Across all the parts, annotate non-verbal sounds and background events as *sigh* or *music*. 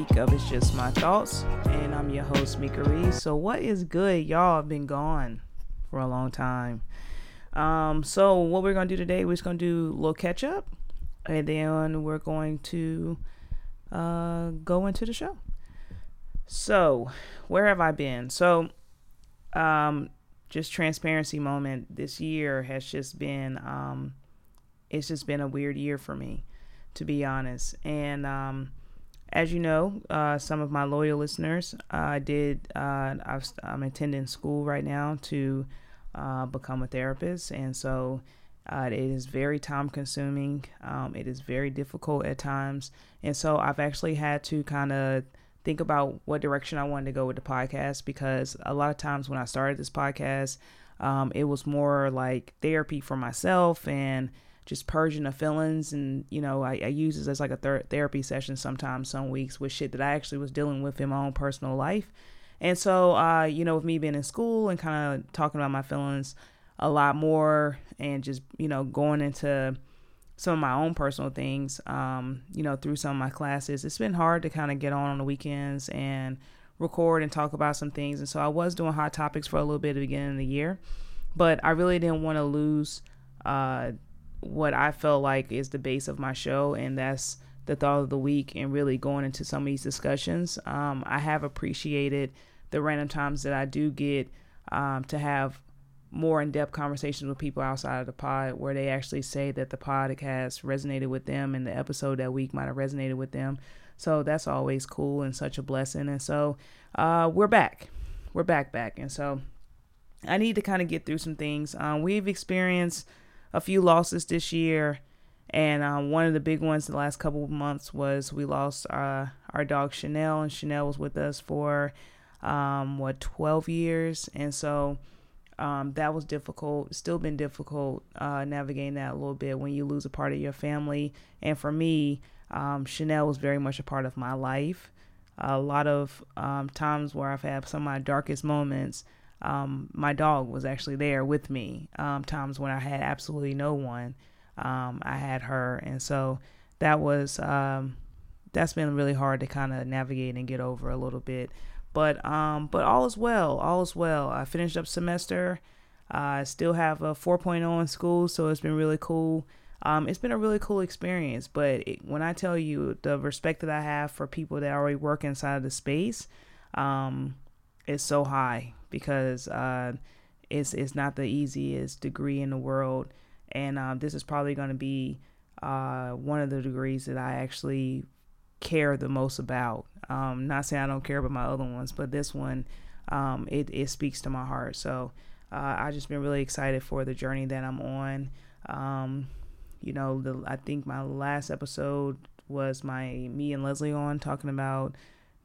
week of It's Just My Thoughts, and I'm your host, Meika Reaves. So, what is good? Y'all have been gone for a long time. Um, so, what we're going to do today, we're just going to do a little catch up, and then we're going to uh, go into the show. So, where have I been? So, um, just transparency moment. This year has just been, um, it's just been a weird year for me, to be honest. And um, as you know, uh, some of my loyal listeners, I uh, did. Uh, i am attending school right now to uh, become a therapist, and so uh, it is very time consuming. Um, it is very difficult at times, and so I've actually had to kind of think about what direction I wanted to go with the podcast because a lot of times when I started this podcast, um, it was more like therapy for myself and just purging the feelings. And you know I, I use this as like a ther- therapy session sometimes some weeks with shit that I actually was dealing with in my own personal life. And so uh, you know with me being in school and kind of talking about my feelings a lot more and just you know going into some of my own personal things um, you know through some of my classes it's been hard to kind of get on on the weekends and record and talk about some things. And so I was doing hot topics for a little bit at the beginning of the year but I really didn't want to lose uh, what I felt like is the base of my show, and that's the thought of the week and really going into some of these discussions. Um, I have appreciated the random times that I do get um, to have more in depth conversations with people outside of the pod where they actually say that the podcast resonated with them and the episode that week might have resonated with them. So that's always cool and such a blessing. And so uh, we're back. We're back, back. And so I need to kind of get through some things. Um, we've experienced a few losses this year. And um, one of the big ones the last couple of months was we lost uh, our dog Chanel, and Chanel was with us for um, what 12 years, and so um, that was difficult. Still been difficult uh, navigating that a little bit when you lose a part of your family. And for me, um, Chanel was very much a part of my life. A lot of um, times where I've had some of my darkest moments um, my dog was actually there with me. Um, times when I had absolutely no one, um, I had her, and so that was um, that's been really hard to kind of navigate and get over a little bit. But um, but all is well. All is well. I finished up semester. I still have a 4.0 in school, so it's been really cool. Um, it's been a really cool experience. But it, when I tell you the respect that I have for people that already work inside of the space, is so high because uh, it's it's not the easiest degree in the world, and um, this is probably going to be uh, one of the degrees that I actually care the most about. Um, not saying I don't care about my other ones, but this one, um, it it speaks to my heart. So uh, I just been really excited for the journey that I'm on. Um, you know, the I think my last episode was my me and Leslie on talking about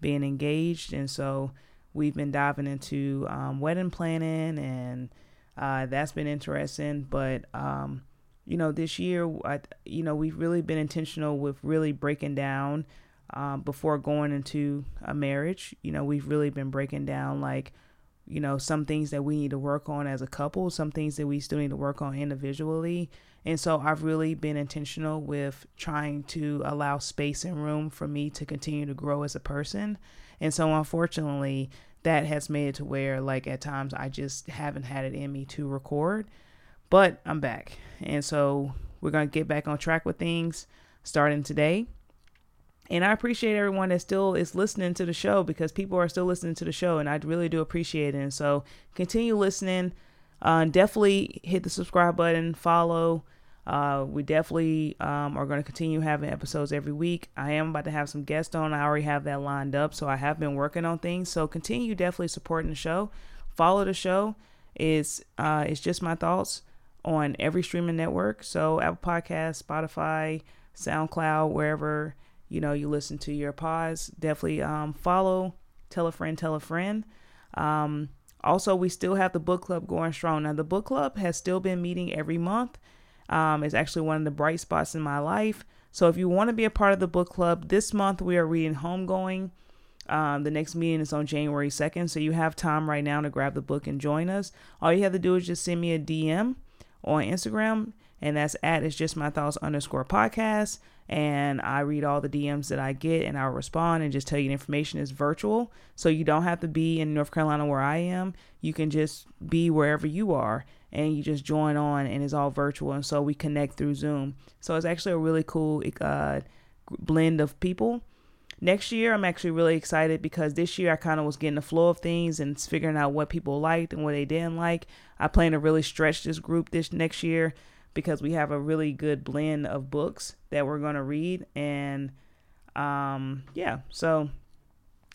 being engaged, and so We've been diving into um, wedding planning, and uh, that's been interesting. But um, you know, this year, I, you know, we've really been intentional with really breaking down um, before going into a marriage. You know, we've really been breaking down like, you know, some things that we need to work on as a couple, some things that we still need to work on individually. And so I've really been intentional with trying to allow space and room for me to continue to grow as a person. And so unfortunately, that has made it to where like at times I just haven't had it in me to record. But I'm back. And so we're going to get back on track with things starting today. And I appreciate everyone that still is listening to the show because people are still listening to the show and I really do appreciate it. And so continue listening. Uh, definitely hit the subscribe button, follow, uh, we definitely um, are going to continue having episodes every week. I am about to have some guests on. I already have that lined up, so I have been working on things. So continue definitely supporting the show. Follow the show. It's uh, it's just my thoughts on every streaming network. So Apple Podcasts, Spotify, SoundCloud, wherever you know you listen to your pods. Definitely um, follow. Tell a friend. Tell a friend. Um, also, we still have the book club going strong. Now, the book club has still been meeting every month. Um, it's actually one of the bright spots in my life. So if you want to be a part of the book club, this month we are reading Homegoing. Um, the next meeting is on January 2nd, so you have time right now to grab the book and join us. All you have to do is just send me a DM on Instagram, and that's at it's just my thoughts underscore podcast. And I read all the DMs that I get and I'll respond and just tell you the information is virtual. So you don't have to be in North Carolina where I am. You can just be wherever you are and you just join on and it's all virtual. And so we connect through Zoom. So it's actually a really cool uh, blend of people. Next year, I'm actually really excited because this year I kind of was getting the flow of things and figuring out what people liked and what they didn't like. I plan to really stretch this group this next year because we have a really good blend of books that we're going to read and um yeah so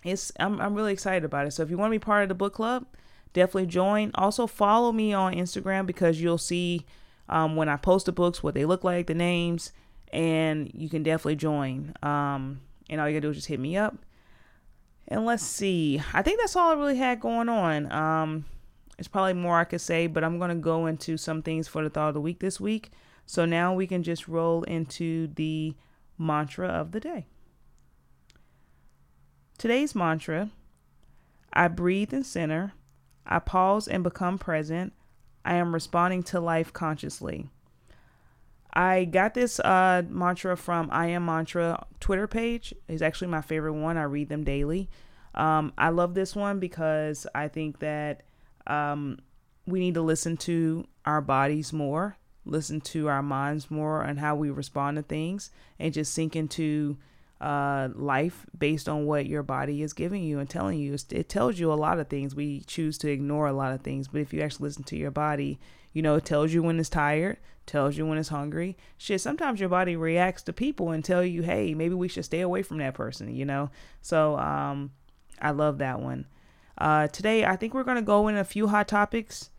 it's I'm, I'm really excited about it. So if you want to be part of the book club definitely join. Also follow me on instagram because you'll see um, when i post the books what they look like the names and you can definitely join. Um, and all you gotta do is just hit me up. And let's see. I think that's all i really had going on there's probably more I could say, but I'm going to go into some things for the thought of the week this week. So now we can just roll into the mantra of the day. Today's mantra I breathe and center. I pause and become present. I am responding to life consciously. I got this uh, mantra from I Am Mantra Twitter page. It's actually my favorite one. I read them daily. Um, I love this one because I think that um, we need to listen to our bodies more, listen to our minds more, and how we respond to things, and just sink into uh, life based on what your body is giving you and telling you. It tells you a lot of things. We choose to ignore a lot of things, but if you actually listen to your body, you know, it tells you when it's tired, tells you when it's hungry. Shit, sometimes your body reacts to people and tell you, hey, maybe we should stay away from that person, you know? So um, I love that one. Uh, today, I think we're going to go in a few hot topics.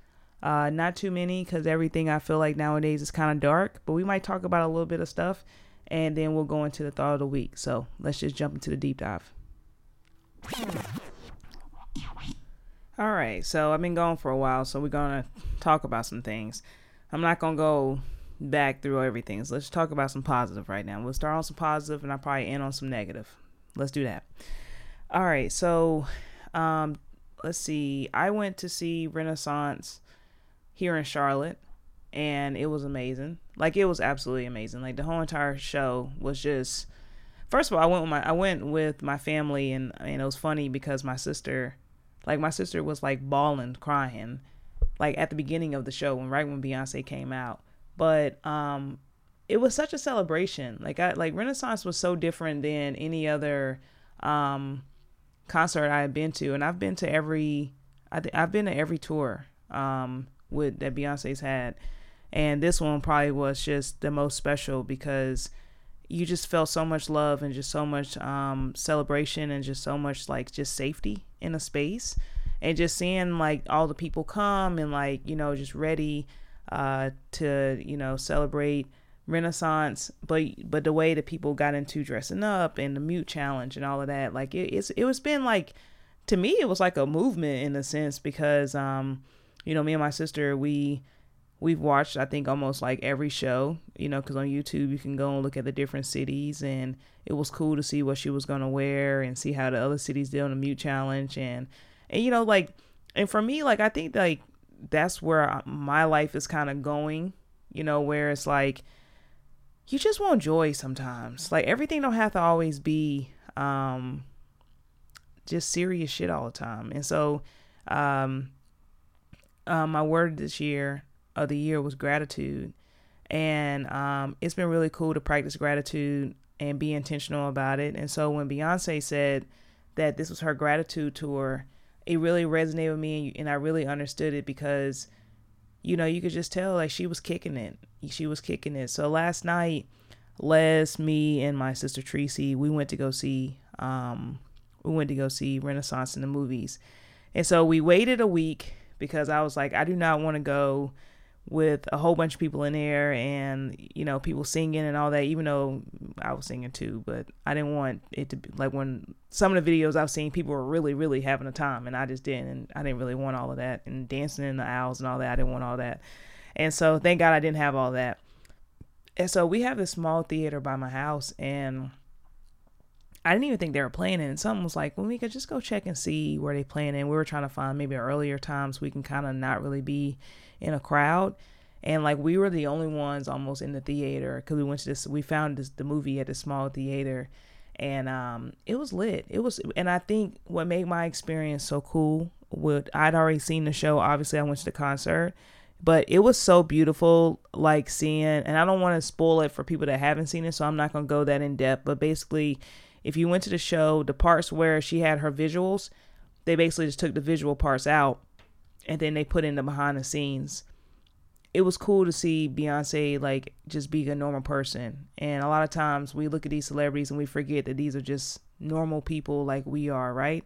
Uh, not too many because everything I feel like nowadays is kind of dark, but we might talk about a little bit of stuff and then we'll go into the thought of the week. So let's just jump into the deep dive. All right, so I've been gone for a while, so we're gonna talk about some things. I'm not gonna go back through everything. So let's talk about some positive right now. We'll start on some positive, and I'll probably end on some negative. Let's do that. All right, so um, let's see. I went to see Renaissance here in Charlotte, and it was amazing. Like it was absolutely amazing. Like the whole entire show was just. First of all, I went with my I went with my family, and and it was funny because my sister, like my sister, was like bawling, crying, like at the beginning of the show when right when Beyonce came out. But um, it was such a celebration. Like I like Renaissance was so different than any other um concert I had been to, and I've been to every, I th- I've been to every tour um, with that Beyonce's had, and this one probably was just the most special because you just felt so much love and just so much um, celebration and just so much like just safety in a space, and just seeing like all the people come and like you know just ready uh, to you know celebrate renaissance but but the way that people got into dressing up and the mute challenge and all of that like it, it's it was been like to me it was like a movement in a sense because um you know me and my sister we we've watched i think almost like every show you know because on youtube you can go and look at the different cities and it was cool to see what she was going to wear and see how the other cities did on the mute challenge and and you know like and for me like i think like that's where my life is kind of going you know where it's like you just want joy sometimes. Like everything don't have to always be um just serious shit all the time. And so um uh, my word this year of the year was gratitude. And um it's been really cool to practice gratitude and be intentional about it. And so when Beyonce said that this was her gratitude tour, it really resonated with me and I really understood it because you know, you could just tell like she was kicking it. She was kicking it. So last night, Les, me, and my sister Tracy, we went to go see um we went to go see Renaissance in the movies. And so we waited a week because I was like, I do not want to go with a whole bunch of people in there and you know people singing and all that even though i was singing too but i didn't want it to be like when some of the videos i've seen people were really really having a time and i just didn't and i didn't really want all of that and dancing in the aisles and all that i didn't want all that. And so thank god i didn't have all that. And so we have this small theater by my house and I didn't even think they were playing it. And someone was like, well, we could just go check and see where they playing. And we were trying to find maybe earlier times we can kind of not really be in a crowd. and like we were the only ones almost in the theater because we went to this we found this the movie at a small theater and um it was lit it was and i think what made my experience so cool with i'd already seen the show obviously i went to the concert but it was so beautiful like seeing and i don't want to spoil it for people that haven't seen it so i'm not going to go that in depth but basically if you went to the show the parts where she had her visuals they basically just took the visual parts out and then they put in the behind the scenes it was cool to see Beyonce like just be a normal person. And a lot of times we look at these celebrities and we forget that these are just normal people like we are, right?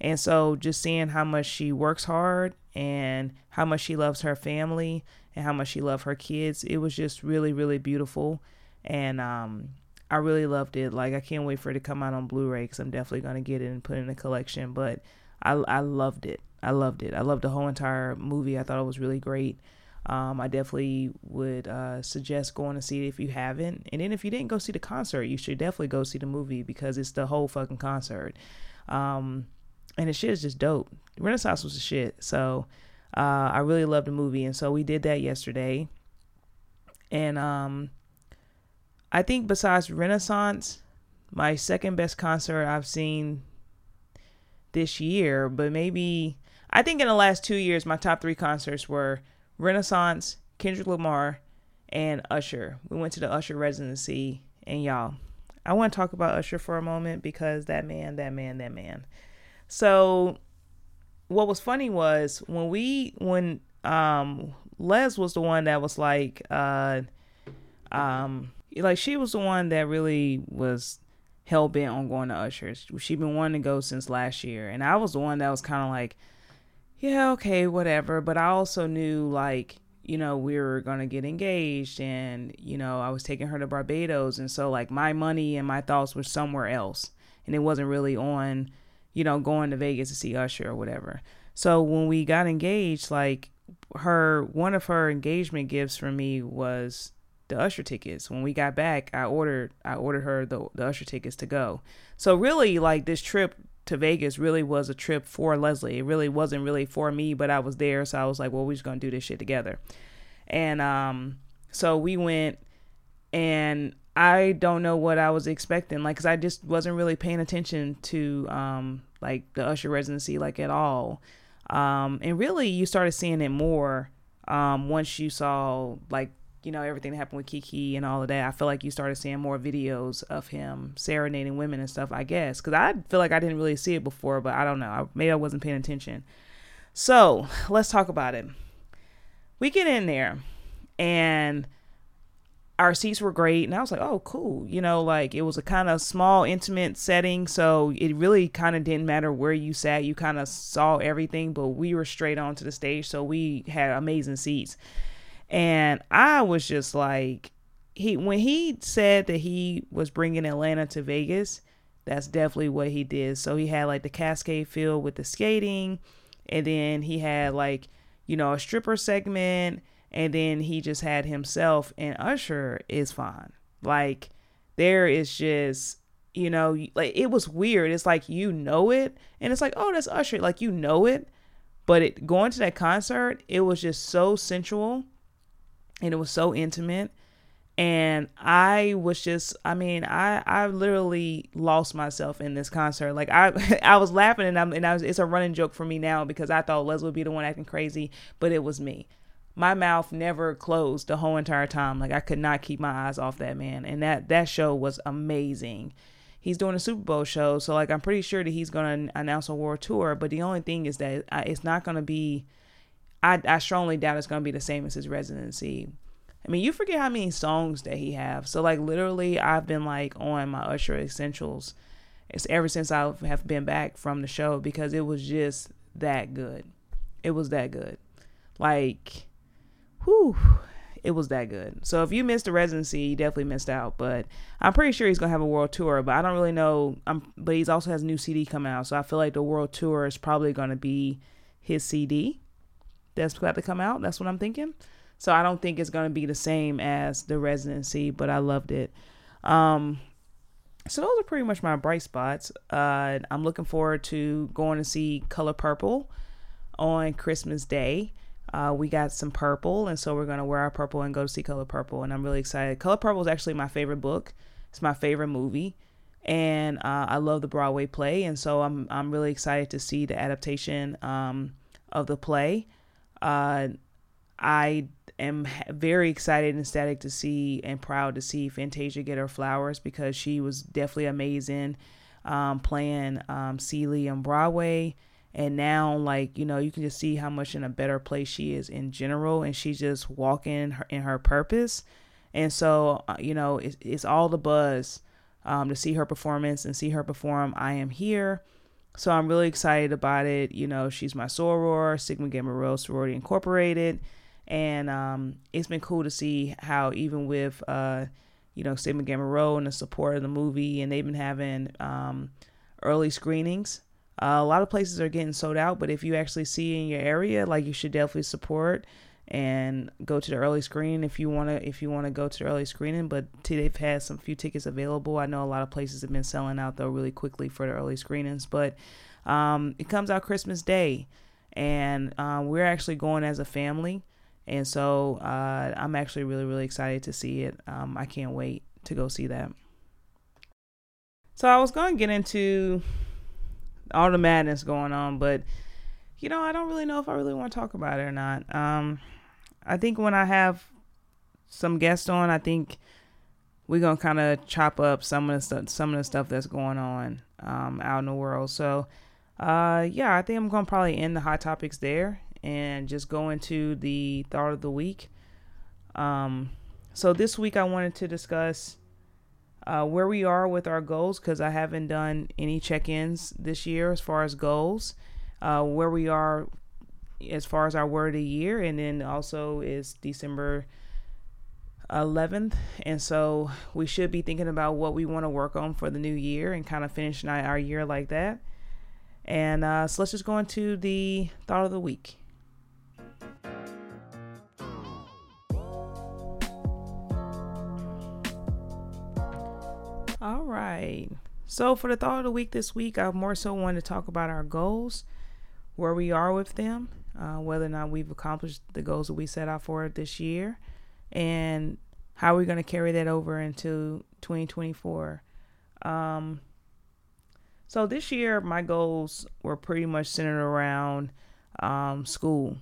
And so just seeing how much she works hard and how much she loves her family and how much she loves her kids, it was just really, really beautiful. And um, I really loved it. Like I can't wait for it to come out on Blu-ray because I'm definitely gonna get it and put it in the collection. But I I loved it. I loved it. I loved the whole entire movie. I thought it was really great. Um, I definitely would uh, suggest going to see it if you haven't. And then if you didn't go see the concert, you should definitely go see the movie because it's the whole fucking concert. Um, and the shit is just dope. Renaissance was the shit. So uh, I really loved the movie. And so we did that yesterday. And um, I think besides Renaissance, my second best concert I've seen this year, but maybe I think in the last two years, my top three concerts were Renaissance, Kendrick Lamar, and Usher. We went to the Usher residency, and y'all, I want to talk about Usher for a moment because that man, that man, that man. So, what was funny was when we when um Les was the one that was like uh um like she was the one that really was hell bent on going to Usher's. She'd been wanting to go since last year, and I was the one that was kind of like yeah, okay, whatever. But I also knew like, you know, we were to get engaged and, you know, I was taking her to Barbados. And so like my money and my thoughts were somewhere else. And it wasn't really on, you know, going to Vegas to see Usher or whatever. So when we got engaged, like her, one of her engagement gifts for me was the Usher tickets. When we got back, I ordered I ordered her the the Usher tickets to go. So really like this trip to Vegas really was a trip for Leslie. It really wasn't really for me, but I was there, so I was like, well, we're just gonna do this shit together. And um, so we went, and I don't know what I was expecting, like, cause I just wasn't really paying attention to um, like the Usher residency, like at all. Um, and really, you started seeing it more um, once you saw like you know, everything that happened with Keke and all of that, I feel like you started seeing more videos of him serenading women and stuff, I guess. Because I feel like I didn't really see it before, but I don't know. I, maybe I wasn't paying attention. So let's talk about it. We get in there and our seats were great and i was like oh cool you know like it was a kind of small intimate setting so it really kind of didn't matter where you sat you kind of saw everything but we were straight onto the stage so we had amazing seats and I was just like, he when he said that he was bringing Atlanta to Vegas, that's definitely what he did. So he had like the Cascade field with the skating, and then he had like you know a stripper segment, and then he just had himself. And Usher is fine. Like there is just you know like it was weird. It's like you know it, and it's like oh that's Usher, like you know it. But it going to that concert, it was just so sensual and it was so intimate. And i was just i mean i i literally lost myself in this concert. Like i *laughs* i was laughing and i'm and i was it's a running joke for me now because i thought les would be the one acting crazy but it was me. My mouth never closed the whole entire time. Like i could not keep my eyes off that man. And that that show was amazing. He's doing a super bowl show so like i'm pretty sure that he's going to announce a world tour but the only thing is that uh, it's not going to be I, I strongly doubt it's gonna be the same as his residency. I mean, you forget how many songs that he have. So like literally, I've been like on my Usher essentials. It's ever since I have been back from the show because it was just that good. It was that good. Like, whew, it was that good. So if you missed the residency, you definitely missed out. But I'm pretty sure he's gonna have a world tour. But I don't really know. Um, but he's also has a new CD coming out, so I feel like the world tour is probably gonna be his CD that's got to come out. That's what I'm thinking. So I don't think it's going to be the same as the residency, but I loved it. Um, so those are pretty much my bright spots. Uh, I'm looking forward to going to see Color Purple on Christmas Day. uh, we got some purple, and so we're gonna wear our purple and go to see Color Purple, and I'm really excited. Color Purple is actually my favorite book. It's my favorite movie, and uh, I love the Broadway play, and so I'm I'm really excited to see the adaptation um, of the play. Uh, I am very excited and ecstatic to see and proud to see Fantasia get her flowers because she was definitely amazing um, playing um, Celie on Broadway. And now like you know you can just see how much in a better place she is in general and she's just walking in her, in her purpose. And so uh, you know it's, it's all the buzz um, to see her performance and see her perform i am here so i'm really excited about it. You know she's my soror sigma gamma rho sorority incorporated. And um, it's been cool to see how even with uh, you know sigma gamma rho and the support of the movie and they've been having um, early screenings uh, a lot of places are getting sold out, but if you actually see in your area, like you should definitely support and go to the early screening if you want to if you want to go to the early screening but they've had some few tickets available. I know a lot of places have been selling out though really quickly for the early screenings but um, it comes out christmas day and uh, we're actually going as a family and so uh, i'm actually really really excited to see it. Um, i can't wait to go see that. So i was going to get into all the madness going on, but you know, I don't really know if I really want to talk about it or not. Um, I think when I have some guests on, I think we're gonna kind of chop up some of the stuff, some of the stuff that's going on um, out in the world. So, uh, yeah, I think I'm gonna probably end the hot topics there and just go into the thought of the week. Um, so this week I wanted to discuss uh, where we are with our goals because I haven't done any check ins this year as far as goals, uh, where we are as far as our word of the year, and then also is December 11th. And so we should be thinking about what we want to work on for the new year and kind of finishing our year like that. And uh, so let's just go into the thought of the week. All right. So for the thought of the week this week, I more so wanted to talk about our goals, where we are with them, uh, whether or not we've accomplished the goals that we set out for this year, and how we're going to carry that over into 2024. Um, so this year, my goals were pretty much centered around um, school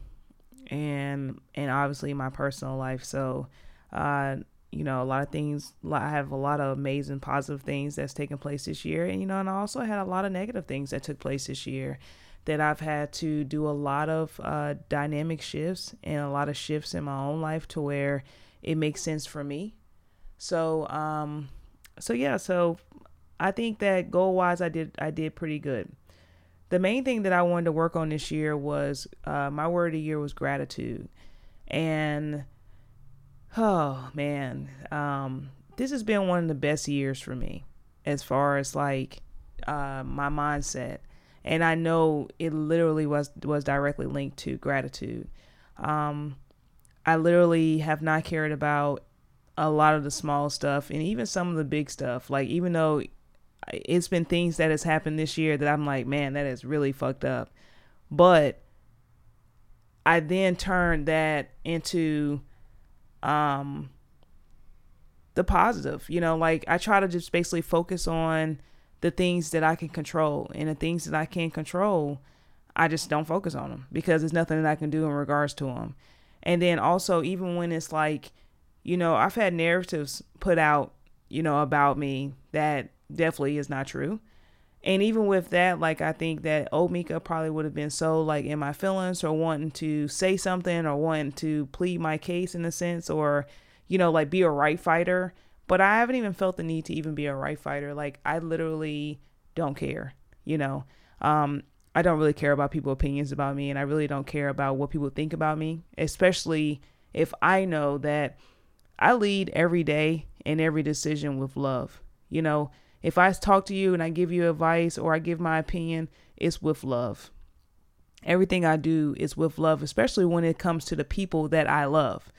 and and obviously my personal life. So uh, you know, a lot of things. I have a lot of amazing positive things that's taken place this year, and you know, and I also had a lot of negative things that took place this year. That I've had to do a lot of uh, dynamic shifts and a lot of shifts in my own life to where it makes sense for me. So, um, so yeah, so I think that goal wise, I did I did pretty good. The main thing that I wanted to work on this year was uh, my word of the year was gratitude, and oh man, um, this has been one of the best years for me as far as like uh, my mindset, and I know it literally was was directly linked to gratitude. Um, I literally have not cared about a lot of the small stuff and even some of the big stuff. Like even though it's been things that has happened this year that I'm like, man, that is really fucked up. But I then turned that into um the positive you know like i try to just basically focus on the things that i can control and the things that i can't control i just don't focus on them because there's nothing that i can do in regards to them and then also even when it's like you know i've had narratives put out you know about me that definitely is not true and even with that, like I think that old Meika probably would have been so like in my feelings or wanting to say something or wanting to plead my case in a sense or, you know, like be a right fighter. But I haven't even felt the need to even be a right fighter. Like I literally don't care, you know. Um, I don't really care about people's opinions about me and I really don't care about what people think about me, especially if I know that I lead every day and every decision with love. You know, if I talk to you and I give you advice or I give my opinion, it's with love. Everything I do is with love, especially when it comes to the people that I love.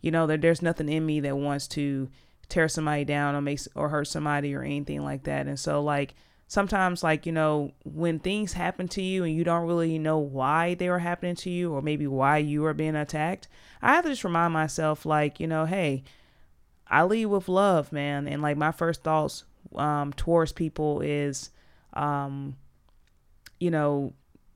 You know, that there's nothing in me that wants to tear somebody down or make or hurt somebody or anything like that. And so like sometimes like you know when things happen to you and you don't really know why they were happening to you or maybe why you are being attacked i have to just remind myself like you know hey i lead with love man and like my first thoughts um, towards people is um, you know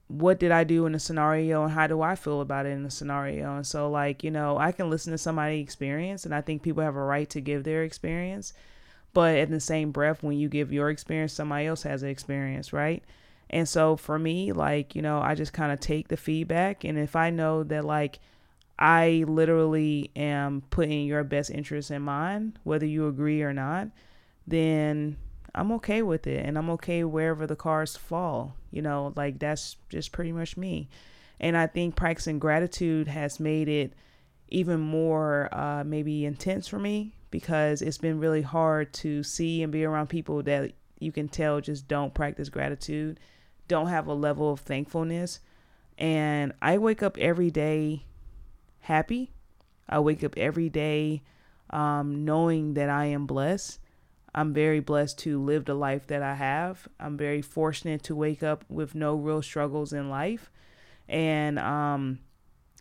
what did i do in a scenario and how do i feel about it in a scenario and so like you know i can listen to somebody's experience and i think people have a right to give their experience but in the same breath, when you give your experience, somebody else has an experience, right? And so for me, like, you know, I just kind of take the feedback. And if I know that, like, I literally am putting your best interest in mind, whether you agree or not, then I'm okay with it. And I'm okay wherever the cars fall. You know, like, that's just pretty much me. And I think practicing gratitude has made it even more uh, maybe intense for me because it's been really hard to see and be around people that you can tell just don't practice gratitude, don't have a level of thankfulness. And I wake up every day happy. I wake up every day um, knowing that I am blessed. I'm very blessed to live the life that I have. I'm very fortunate to wake up with no real struggles in life. And um,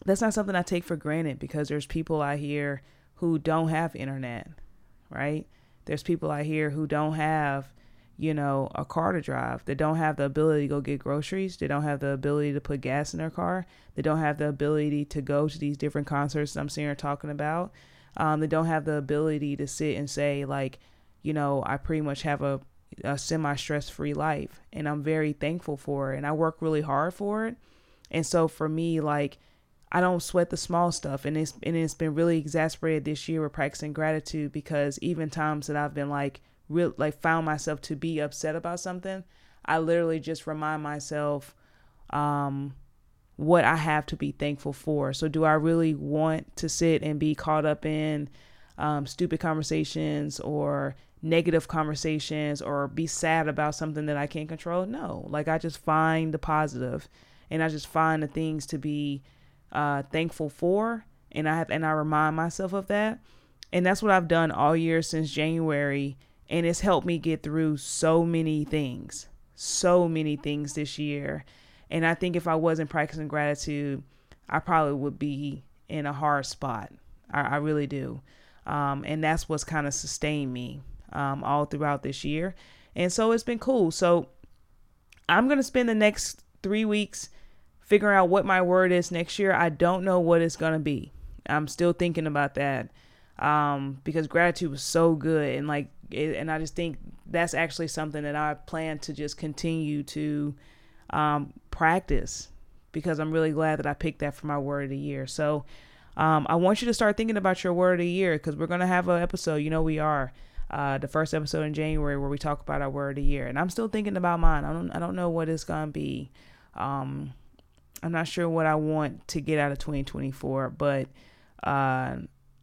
that's not something I take for granted because there's people out here who don't have internet, right? There's people out here who don't have, you know, a car to drive. They don't have the ability to go get groceries. They don't have the ability to put gas in their car. They don't have the ability to go to these different concerts I'm seeing her talking about. Um, they don't have the ability to sit and say, like, you know, I pretty much have a, a semi stress free life. And I'm very thankful for it. And I work really hard for it. And so for me, like, I don't sweat the small stuff, and it's and it's been really exasperated this year with practicing gratitude because even times that I've been like real like found myself to be upset about something, I literally just remind myself um, what I have to be thankful for. So do I really want to sit and be caught up in um, stupid conversations or negative conversations or be sad about something that I can't control? No, like I just find the positive and I just find the things to be uh, thankful for, and I have and I remind myself of that. And that's what I've done all year since January, and it's helped me get through so many things, so many things this year. And I think if I wasn't practicing gratitude, I probably would be in a hard spot. I, I really do. Um, and that's what's kind of sustained me um, all throughout this year. And so it's been cool. So I'm going to spend the next three weeks figuring out what my word is next year. I don't know what it's going to be. I'm still thinking about that um, because gratitude was so good. And like, it, and I just think that's actually something that I plan to just continue to um, practice because I'm really glad that I picked that for my word of the year. So um, I want you to start thinking about your word of the year because we're going to have an episode. You know, we are. Uh, the first episode in January where we talk about our word of the year, and I'm still thinking about mine. I don't, I don't know what it's gonna be. Um, I'm not sure what I want to get out of 2024, but uh,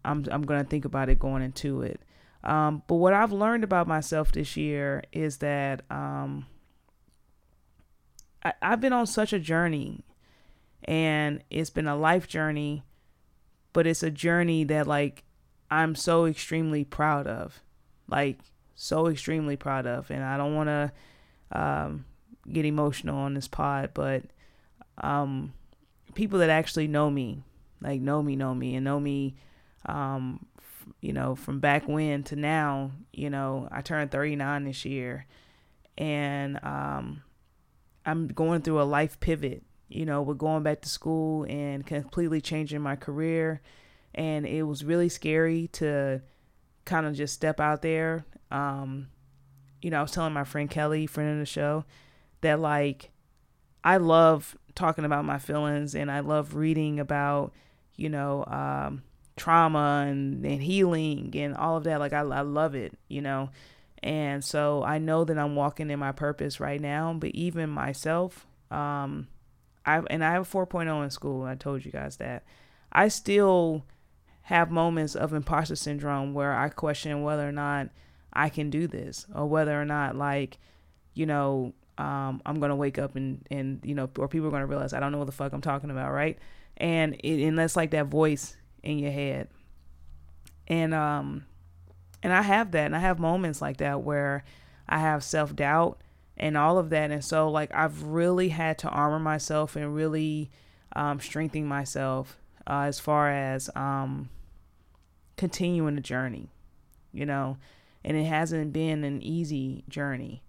I'm I'm gonna think about it going into it. Um, but what I've learned about myself this year is that um, I, I've been on such a journey, and it's been a life journey, but it's a journey that like I'm so extremely proud of, like so extremely proud of, and I don't want to um, get emotional on this pod, but um, people that actually know me, like know me, know me, and know me, um, f- you know, from back when to now. You know, I turned 39 this year, and um, I'm going through a life pivot. You know, we're going back to school and completely changing my career, and it was really scary to kind of just step out there. Um, you know, I was telling my friend Kelly, friend of the show, that like I love talking about my feelings and I love reading about, you know, um, trauma and, and healing and all of that. Like, I, I love it, you know. And so I know that I'm walking in my purpose right now, but even myself, um, I and I have a 4.0 in school. I told you guys that. I still have moments of imposter syndrome where I question whether or not I can do this or whether or not like, you know, um, I'm gonna wake up and and you know, or people are gonna realize I don't know what the fuck I'm talking about, right? And it, and that's like that voice in your head, and um, and I have that, and I have moments like that where I have self doubt, and all of that. And so, like, I've really had to armor myself and really um, strengthen myself uh, as far as um, continuing the journey, you know. And it hasn't been an easy journey.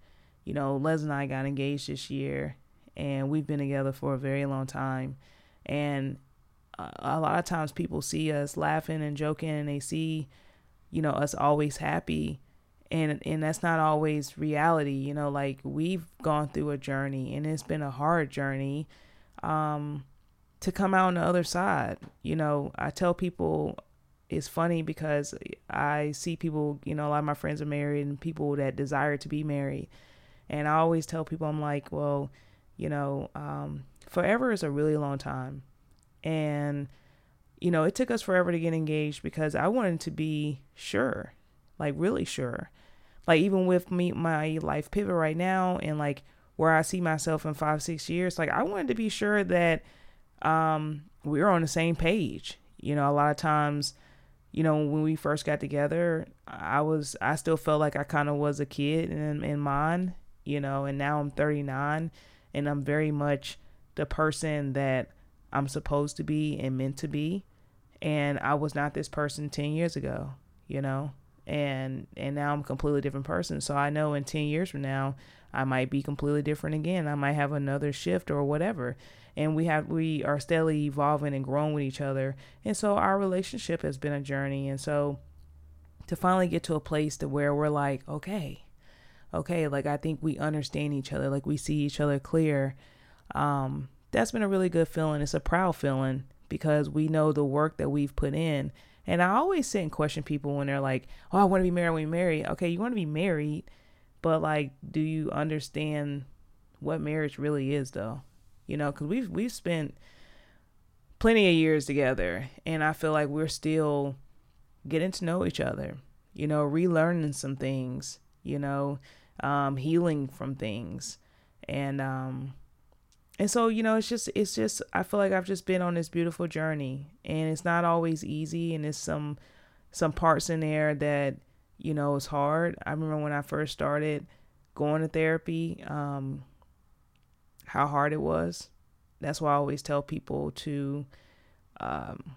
You know, Les and I got engaged this year, and we've been together for a very long time. And a lot of times people see us laughing and joking, and they see, you know, us always happy and and that's not always reality you know like we've gone through a journey and it's been a hard journey um to come out on the other side. You know i tell people it's funny because i see people you know a lot of my friends are married and people that desire to be married. And i always tell people i'm like well you know um forever is a really long time. And you know it took us forever to get engaged because i wanted to be sure like really sure. Like even with me my life pivot right now and like where I see myself in five, six years, like I wanted to be sure that um we were on the same page. You know, a lot of times, you know, when we first got together, I was I still felt like I kind of was a kid in in mine, you know, and now I'm 39 and I'm very much the person that I'm supposed to be and meant to be. And I was not this person 10 years ago, you know and and now I'm a completely different person. So I know in 10 years from now I might be completely different again. I might have another shift or whatever. And we have we are steadily evolving and growing with each other. And so our relationship has been a journey. And so to finally get to a place to where we're like, okay, okay, like I think we understand each other, like we see each other clear. Um, that's been a really good feeling. It's a proud feeling because we know the work that we've put in and I always sit and question people when they're like, "Oh, I want to be married when we marry." Okay, you want to be married, but like, do you understand what marriage really is, though? You know, because we've we've spent plenty of years together, and I feel like we're still getting to know each other. You know, relearning some things. You know, um, healing from things, and um, and so you know it's just it's just i feel like i've just been on this beautiful journey and it's not always easy and there's some some parts in there that you know is hard. I remember when i first started going to therapy um how hard it was. That's why i always tell people to um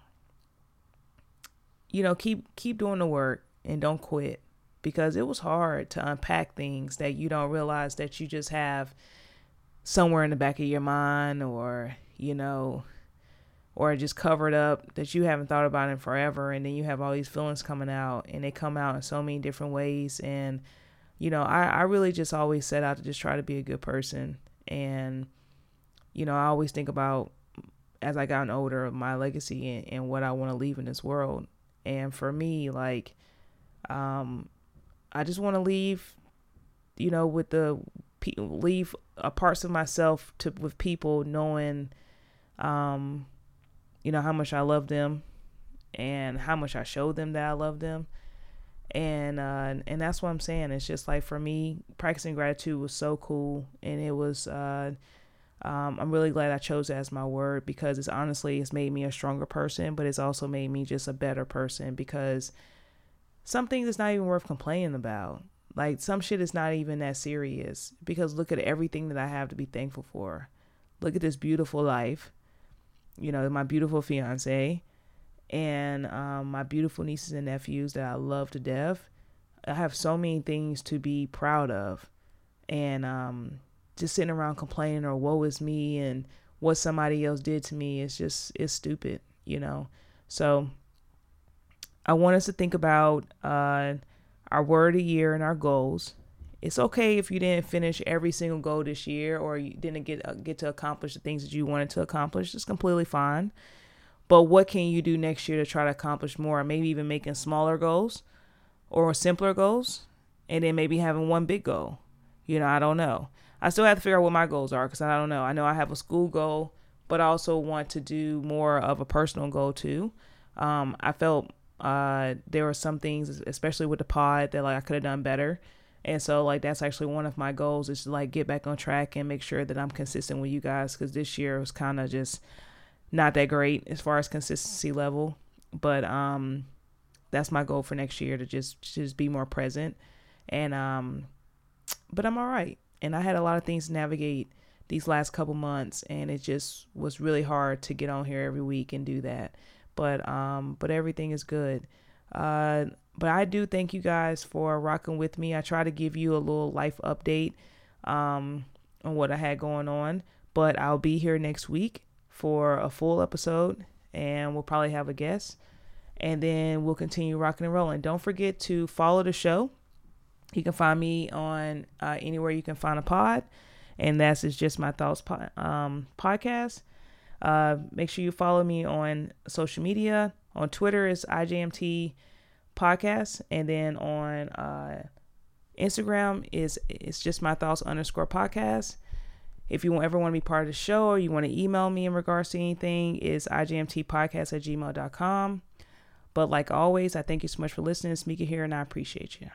you know keep keep doing the work and don't quit because it was hard to unpack things that you don't realize that you just have somewhere in the back of your mind or, you know, or just covered up that you haven't thought about in forever and then you have all these feelings coming out and they come out in so many different ways and you know I, I really just always set out to just try to be a good person and you know i always think about as i gotten older my legacy and, and what i want to leave in this world and for me like um i just want to leave you know with the leave a parts of myself to with people knowing um you know how much I love them and how much I showed them that I love them and uh and that's what I'm saying it's just like for me practicing gratitude was so cool and it was uh um, I'm really glad I chose it as my word because it's honestly it's made me a stronger person, but it's also made me just a better person because some things it's not even worth complaining about. Like some shit is not even that serious because look at everything that I have to be thankful for. Look at this beautiful life. You know, my beautiful fiance and um, my beautiful nieces and nephews that I love to death. I have so many things to be proud of. And um, just sitting around complaining or woe is me and what somebody else did to me is just, it's stupid, you know? So I want us to think about uh, our word a year and our goals. It's okay if you didn't finish every single goal this year or you didn't get uh, get to accomplish the things that you wanted to accomplish. It's completely fine. But what can you do next year to try to accomplish more? Maybe even making smaller goals or simpler goals and then maybe having one big goal. You know, I don't know. I still have to figure out what my goals are because I don't know. I know I have a school goal, but I also want to do more of a personal goal too. Um, I felt uh, there were some things, especially with the pod, that like I could have done better. And so like that's actually one of my goals is to like get back on track and make sure that I'm consistent with you guys because this year was kind of just not that great as far as consistency level. But um, that's my goal for next year to just just be more present. And um, but I'm all right. and I had a lot of things to navigate these last couple months, and it just was really hard to get on here every week and do that. But um, but everything is good. Uh, but I do thank you guys for rocking with me. I try to give you a little life update um, on what I had going on. But I'll be here next week for a full episode, and we'll probably have a guest. And then we'll continue rocking and rolling. Don't forget to follow the show. You can find me on uh, anywhere you can find a pod, and that's just my thoughts po- um, podcast. Uh, make sure you follow me on social media. On Twitter is IJMT podcast, and then on uh, Instagram is it's just my thoughts underscore podcast. If you ever want to be part of the show or you want to email me in regards to anything, is IJMTpodcast at gmail.com. But like always, I thank you so much for listening. It's Meika here, and I appreciate you.